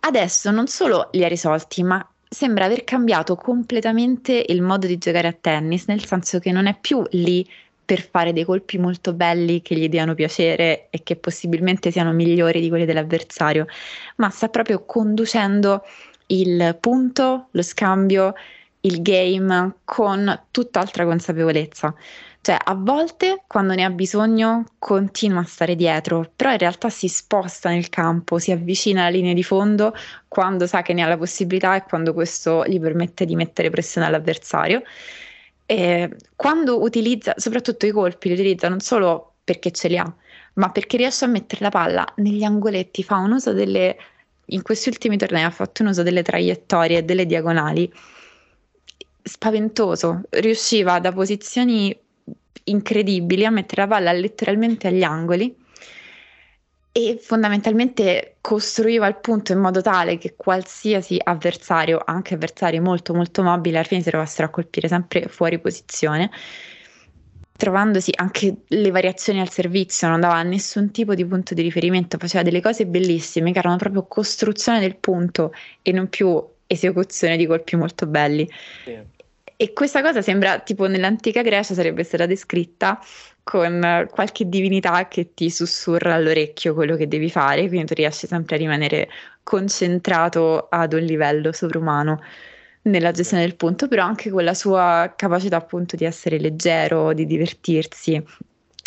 Adesso non solo li ha risolti, ma sembra aver cambiato completamente il modo di giocare a tennis, nel senso che non è più lì per fare dei colpi molto belli che gli diano piacere e che possibilmente siano migliori di quelli dell'avversario, ma sta proprio conducendo il punto, lo scambio, il game con tutt'altra consapevolezza. Cioè, a volte quando ne ha bisogno continua a stare dietro, però in realtà si sposta nel campo, si avvicina alla linea di fondo quando sa che ne ha la possibilità e quando questo gli permette di mettere pressione all'avversario. E quando utilizza, soprattutto i colpi, li utilizza non solo perché ce li ha, ma perché riesce a mettere la palla negli angoletti, fa un uso delle, in questi ultimi tornei ha fatto un uso delle traiettorie e delle diagonali spaventoso, riusciva da posizioni incredibili a mettere la palla letteralmente agli angoli e fondamentalmente costruiva il punto in modo tale che qualsiasi avversario, anche avversari molto molto mobili, alla fine si trovassero a colpire sempre fuori posizione, trovandosi anche le variazioni al servizio, non dava nessun tipo di punto di riferimento, faceva delle cose bellissime che erano proprio costruzione del punto e non più esecuzione di colpi molto belli. Sì. E questa cosa sembra tipo nell'antica Grecia sarebbe stata descritta con qualche divinità che ti sussurra all'orecchio quello che devi fare, quindi tu riesci sempre a rimanere concentrato ad un livello sovrumano nella gestione del punto, però anche con la sua capacità appunto di essere leggero, di divertirsi,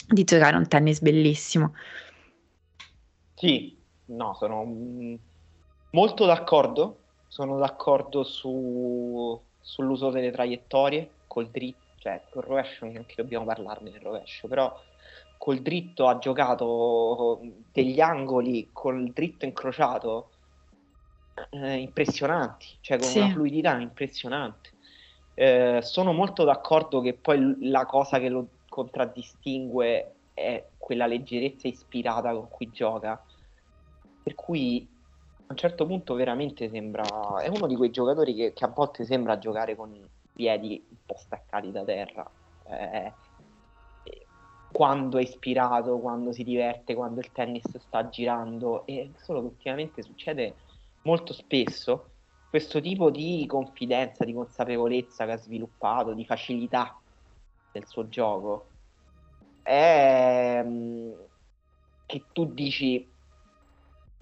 di giocare un tennis bellissimo. Sì, no, sono mm, molto d'accordo, sono d'accordo su, sull'uso delle traiettorie col dritto, cioè col rovescio neanche dobbiamo parlarne del rovescio, però col dritto ha giocato degli angoli col dritto incrociato eh, impressionanti, cioè con sì. una fluidità impressionante. Eh, sono molto d'accordo che poi la cosa che lo contraddistingue è quella leggerezza ispirata con cui gioca. Per cui a un certo punto veramente sembra. È uno di quei giocatori che, che a volte sembra giocare con piedi un po' staccati da terra. Eh, quando è ispirato, quando si diverte, quando il tennis sta girando. E solo che ultimamente succede molto spesso questo tipo di confidenza, di consapevolezza che ha sviluppato, di facilità del suo gioco, è mm, che tu dici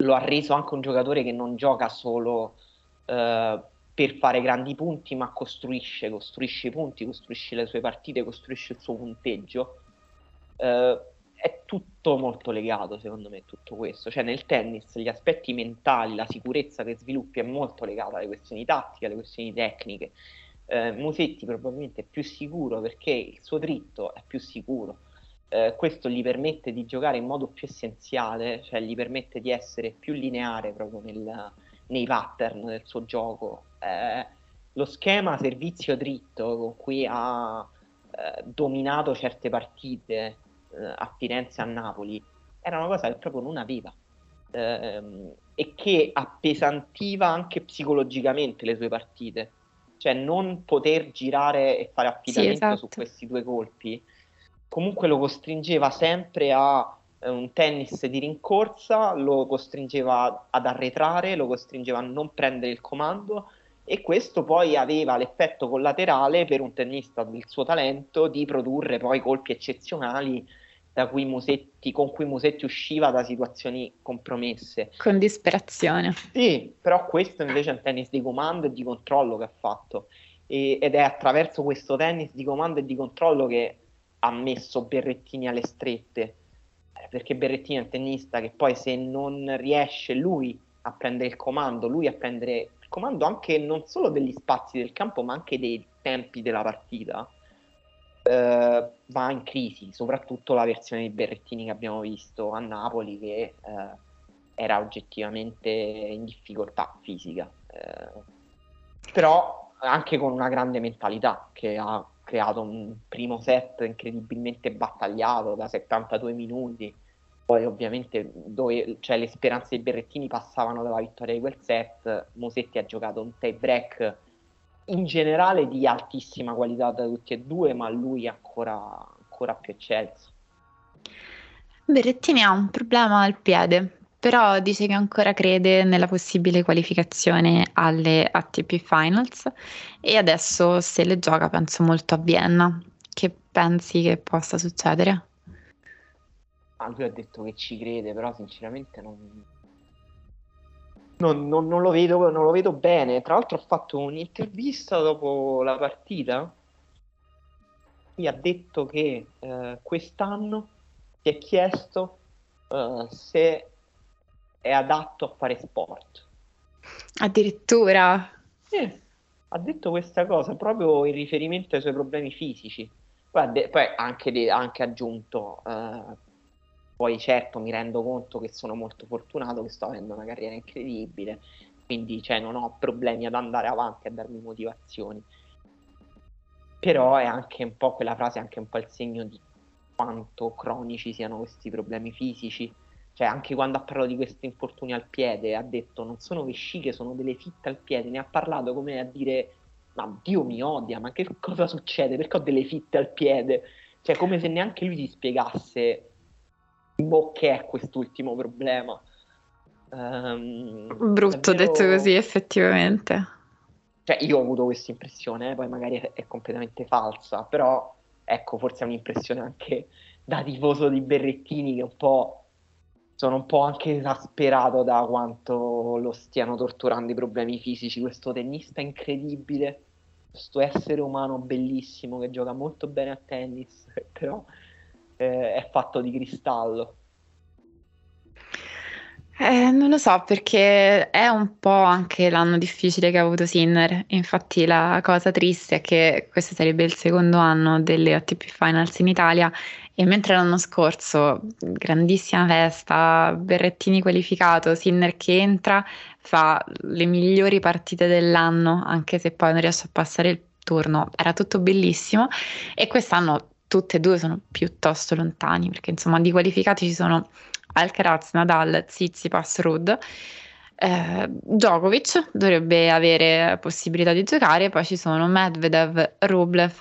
lo ha reso anche un giocatore che non gioca solo uh, per fare grandi punti, ma costruisce, costruisce i punti, costruisce le sue partite, costruisce il suo punteggio. Uh, è tutto molto legato, secondo me, tutto questo. Cioè, nel tennis gli aspetti mentali, la sicurezza che sviluppi è molto legata alle questioni tattiche, alle questioni tecniche. Eh, Musetti probabilmente è più sicuro perché il suo dritto è più sicuro. Eh, questo gli permette di giocare in modo più essenziale, cioè gli permette di essere più lineare proprio nel, nei pattern del suo gioco. Eh, lo schema servizio dritto con cui ha eh, dominato certe partite eh, a Firenze e a Napoli era una cosa che proprio non aveva ehm, e che appesantiva anche psicologicamente le sue partite. Cioè non poter girare e fare affidamento sì, esatto. su questi due colpi comunque lo costringeva sempre a eh, un tennis di rincorsa, lo costringeva ad arretrare, lo costringeva a non prendere il comando e questo poi aveva l'effetto collaterale per un tennista del suo talento di produrre poi colpi eccezionali cui Musetti, con cui Musetti usciva da situazioni compromesse. Con disperazione. Sì, però questo invece è un tennis di comando e di controllo che ha fatto e, ed è attraverso questo tennis di comando e di controllo che ha messo Berrettini alle strette, eh, perché Berrettini è un tennista che poi se non riesce lui a prendere il comando, lui a prendere il comando anche non solo degli spazi del campo ma anche dei tempi della partita, eh, va in crisi, soprattutto la versione di Berrettini che abbiamo visto a Napoli che eh, era oggettivamente in difficoltà fisica, eh, però anche con una grande mentalità che ha creato un primo set incredibilmente battagliato da 72 minuti. Poi ovviamente dove cioè, le speranze dei Berrettini passavano dalla vittoria di quel set, Mosetti ha giocato un tie break in generale di altissima qualità da tutti e due, ma lui ancora, ancora più eccelso. Berrettini ha un problema al piede, però dice che ancora crede nella possibile qualificazione alle ATP Finals e adesso se le gioca penso molto a Vienna. Che pensi che possa succedere? Ah, lui ha detto che ci crede, però sinceramente non, non, non, non, lo vedo, non lo vedo bene. Tra l'altro ho fatto un'intervista dopo la partita. Lui ha detto che eh, quest'anno si è chiesto uh, se è adatto a fare sport. Addirittura? Sì, ha detto questa cosa proprio in riferimento ai suoi problemi fisici. Poi, poi anche, de- anche aggiunto, uh, poi certo mi rendo conto che sono molto fortunato, che sto avendo una carriera incredibile, quindi cioè, non ho problemi ad andare avanti, a darmi motivazioni. Però è anche un po' quella frase, è anche un po' il segno di quanto cronici siano questi problemi fisici. Cioè, anche quando ha parlato di questi infortuni al piede, ha detto non sono vesciche, sono delle fitte al piede. Ne ha parlato come a dire, ma Dio mi odia, ma che cosa succede? Perché ho delle fitte al piede? Cioè, come se neanche lui si spiegasse boh, che è quest'ultimo problema. Um, Brutto davvero... detto così, effettivamente. Cioè, io ho avuto questa impressione, eh, poi magari è, è, completamente falsa, però ecco, forse è un'impressione anche da tifoso di Berrettini che un po' sono un po' anche esasperato da quanto lo stiano torturando i problemi fisici. Questo tennista incredibile, questo essere umano bellissimo che gioca molto bene a tennis, però eh, è fatto di cristallo. Eh, non lo so perché è un po' anche l'anno difficile che ha avuto Sinner. Infatti, la cosa triste è che questo sarebbe il secondo anno delle ATP Finals in Italia. E mentre l'anno scorso, grandissima festa, Berrettini qualificato, Sinner che entra, fa le migliori partite dell'anno, anche se poi non riesce a passare il turno. Era tutto bellissimo. E quest'anno tutte e due sono piuttosto lontani perché insomma di qualificati ci sono Alcaraz, Nadal, Tsitsipas, Rud. Eh, Djokovic dovrebbe avere possibilità di giocare, poi ci sono Medvedev, Rublev,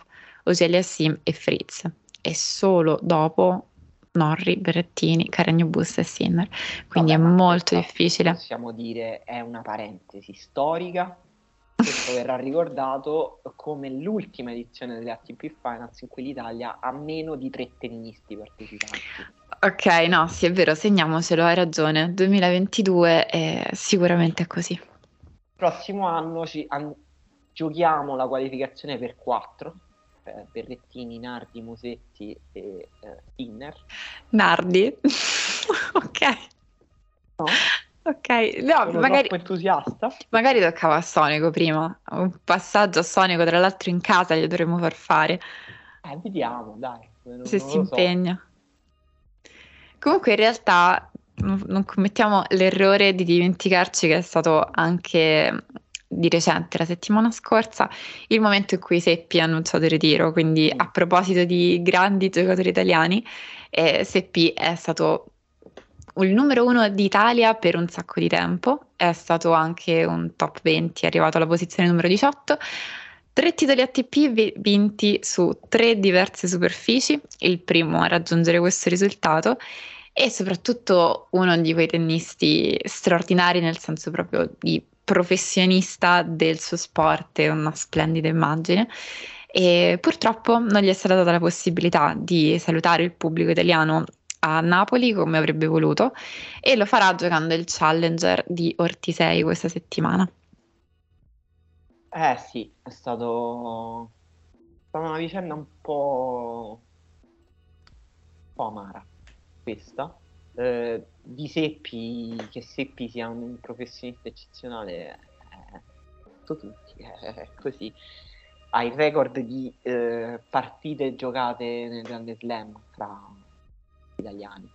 Ogelia Sim e Fritz. E solo dopo Norri, Berrettini, Carregno Busta e Sinner. Quindi Vabbè, è molto difficile. Possiamo dire è una parentesi storica. Questo verrà ricordato come l'ultima edizione delle ATP Finals in cui l'Italia ha meno di tre tennisti partecipanti. Ok, no, sì, è vero, segniamocelo, hai ragione. 2022 è sicuramente così. Prossimo anno ci, an- giochiamo la qualificazione per quattro. Eh, Berrettini, Nardi, Musetti e eh, Inner. Nardi? ok. No? Ok, no, Sono magari, entusiasta. magari toccava a Sonico prima. Un passaggio a Sonico, tra l'altro in casa, gli dovremmo far fare. Eh, vediamo, dai. Non, Se non si impegna. So. Comunque in realtà non commettiamo l'errore di dimenticarci che è stato anche di recente, la settimana scorsa, il momento in cui Seppi ha annunciato il ritiro. Quindi, a proposito di grandi giocatori italiani, eh, Seppi è stato il numero uno d'Italia per un sacco di tempo, è stato anche un top 20, è arrivato alla posizione numero 18. Tre titoli ATP vinti su tre diverse superfici, il primo a raggiungere questo risultato e soprattutto uno di quei tennisti straordinari nel senso proprio di professionista del suo sport, è una splendida immagine. E purtroppo non gli è stata data la possibilità di salutare il pubblico italiano a Napoli come avrebbe voluto e lo farà giocando il Challenger di Ortisei questa settimana. Eh sì, è stato, stata una vicenda un po', un po' amara questa. Eh, di Seppi, che Seppi sia un professionista eccezionale, eh, tutti, è così. Ha il record di eh, partite giocate nel Grande Slam fra italiani.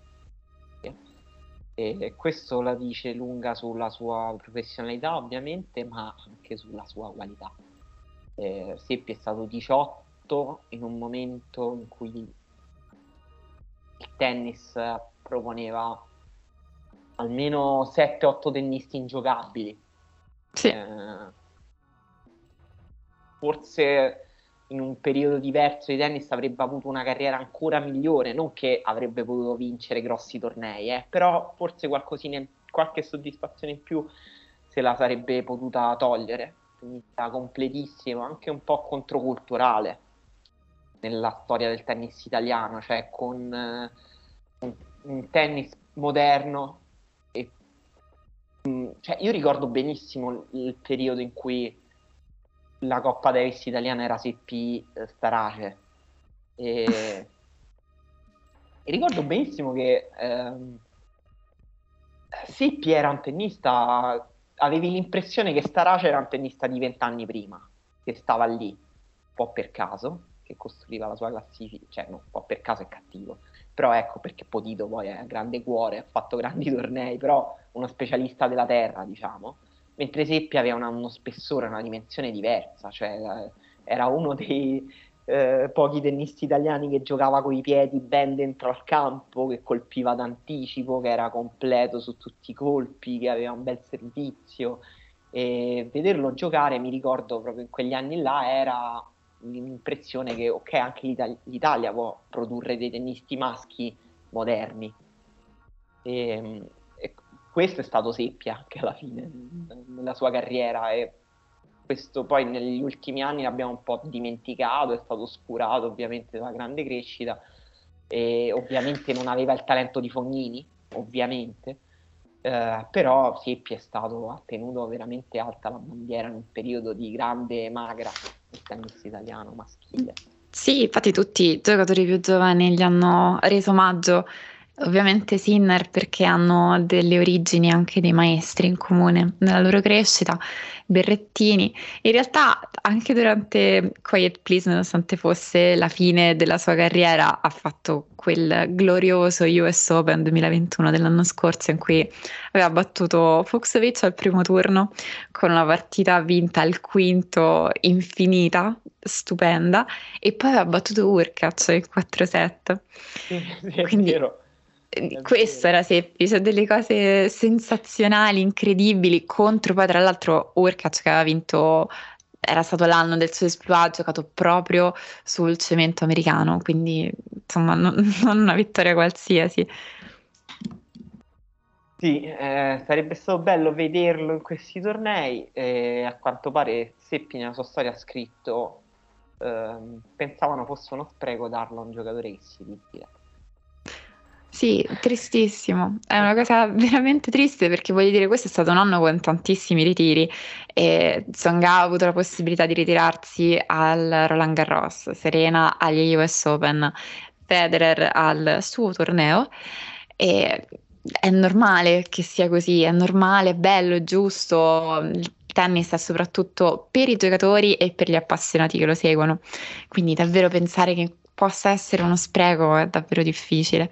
E questo la dice lunga sulla sua professionalità, ovviamente, ma anche sulla sua qualità. Eh, Seppi è stato 18 in un momento in cui il tennis proponeva almeno 7-8 tennisti ingiocabili. Sì. Eh, forse in un periodo diverso di tennis avrebbe avuto una carriera ancora migliore, non che avrebbe potuto vincere grossi tornei, eh, però forse qualcosina, qualche soddisfazione in più se la sarebbe potuta togliere. Tennista completissimo, anche un po' controculturale nella storia del tennis italiano, cioè con eh, un, tennis moderno. E, mh, mm, cioè io ricordo benissimo il periodo in cui la Coppa Davis italiana era Seppi eh, Starace. E, e, ricordo benissimo che ehm, Seppi era un tennista, avevi l'impressione che Starace era un tennista di vent'anni prima, che stava lì, un po' per caso, che costruiva la sua classifica, cioè no, un po' per caso è cattivo, però ecco perché Potito poi è grande cuore, ha fatto grandi tornei, però uno specialista della terra, diciamo. Mentre Seppi aveva una, uno spessore, una dimensione diversa, cioè eh, era uno dei eh, pochi tennisti italiani che giocava coi piedi ben dentro al campo, che colpiva d'anticipo, che era completo su tutti i colpi, che aveva un bel servizio. E vederlo giocare mi ricordo proprio in quegli anni là era l'impressione che ok anche l'Italia, l'Italia può produrre dei tennisti maschi moderni. E, questo è stato Seppia anche alla fine nella sua carriera e questo poi negli ultimi anni l'abbiamo un po' dimenticato, è stato oscurato ovviamente dalla grande crescita e ovviamente non aveva il talento di Fognini ovviamente, eh, però Seppi è stato, ha tenuto veramente alta la bandiera in un periodo di grande magra del tennis italiano maschile. Sì, infatti tutti i giocatori più giovani gli hanno reso omaggio Ovviamente Sinner perché hanno delle origini anche dei maestri in comune nella loro crescita, Berrettini. In realtà anche durante Quiet Please, nonostante fosse la fine della sua carriera, ha fatto quel glorioso US Open 2021 dell'anno scorso in cui aveva battuto Fuxovic al primo turno con una partita vinta al quinto infinita, stupenda, e poi aveva battuto Urkac in 4 set. Sì, sì, Quindi, è vero questo era Seppi, cioè delle cose sensazionali, incredibili, contro poi tra l'altro Urkac che aveva vinto, era stato l'anno del suo esploit, ha giocato proprio sul cemento americano, quindi insomma non, non una vittoria qualsiasi. Sì, eh, sarebbe stato bello vederlo in questi tornei, eh, a quanto pare Seppi nella sua storia ha scritto, eh, pensavano fosse uno spreco darlo a un giocatore che si ritira. Sì, tristissimo. È una cosa veramente triste perché voglio dire, questo è stato un anno con tantissimi ritiri e Tsonga ha avuto la possibilità di ritirarsi al Roland Garros, Serena agli US Open, Federer al suo torneo e è normale che sia così, è normale, è bello, è giusto. Il tennis è soprattutto per i giocatori e per gli appassionati che lo seguono. Quindi davvero pensare che possa essere uno spreco è davvero difficile.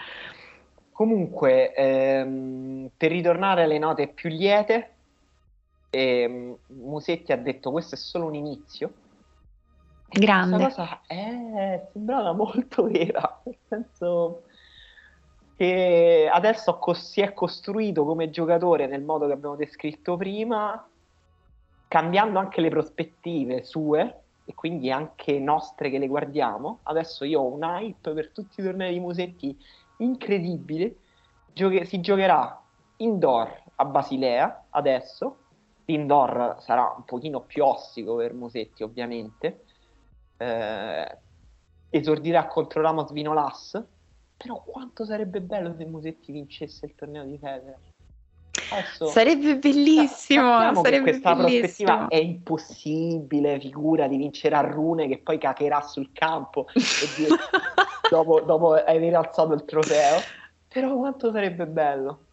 Comunque, ehm, per ritornare alle note più liete, ehm, Musetti ha detto questo è solo un inizio. Grande. Questa cosa è, sembrava molto vera, nel senso che adesso si è costruito come giocatore nel modo che abbiamo descritto prima, cambiando anche le prospettive sue e quindi anche nostre che le guardiamo. Adesso io ho un hype per tutti i tornei di Musetti incredibile. Gioche- si giocherà indoor a Basilea adesso. L'indoor sarà un pochino più ossico per Musetti, ovviamente. Eh, esordirà contro Ramos Vinolas. Però quanto sarebbe bello se Musetti vincesse il torneo di Federer. Adesso, sarebbe bellissimo. Sarebbe questa bellissimo. prospettiva è impossibile. Figura di vincere a Rune che poi cacherà sul campo e di, dopo, dopo aver alzato il trofeo. Però quanto sarebbe bello.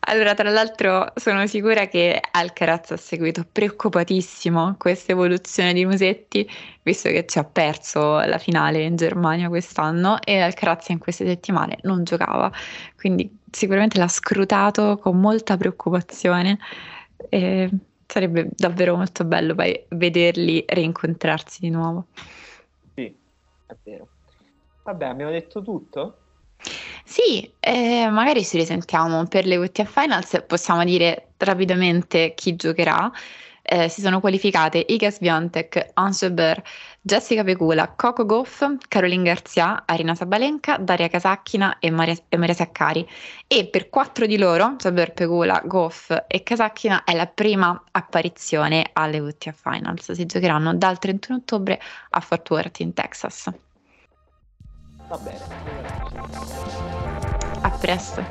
Allora, tra l'altro sono sicura che Alcaraz ha seguito preoccupatissimo questa evoluzione di Musetti, visto che ci ha perso la finale in Germania quest'anno e Alcaraz in queste settimane non giocava, quindi sicuramente l'ha scrutato con molta preoccupazione e sarebbe davvero molto bello poi vederli rincontrarsi di nuovo. Sì, è vero. Vabbè, abbiamo detto tutto? Sì, eh, magari ci risentiamo per le WTF Finals, possiamo dire rapidamente chi giocherà. Eh, si sono qualificate Iga Swiatek, Ange Ber, Jessica Pegula, Coco Goff, Caroline Garzia, Arina Sabalenka, Daria Casacchina e Maria, e Maria Saccari. E per quattro di loro, Saber Pegula, Goff e Casacchina, è la prima apparizione alle WTF Finals. Si giocheranno dal 31 ottobre a Fort Worth in Texas. Va bene. A presto.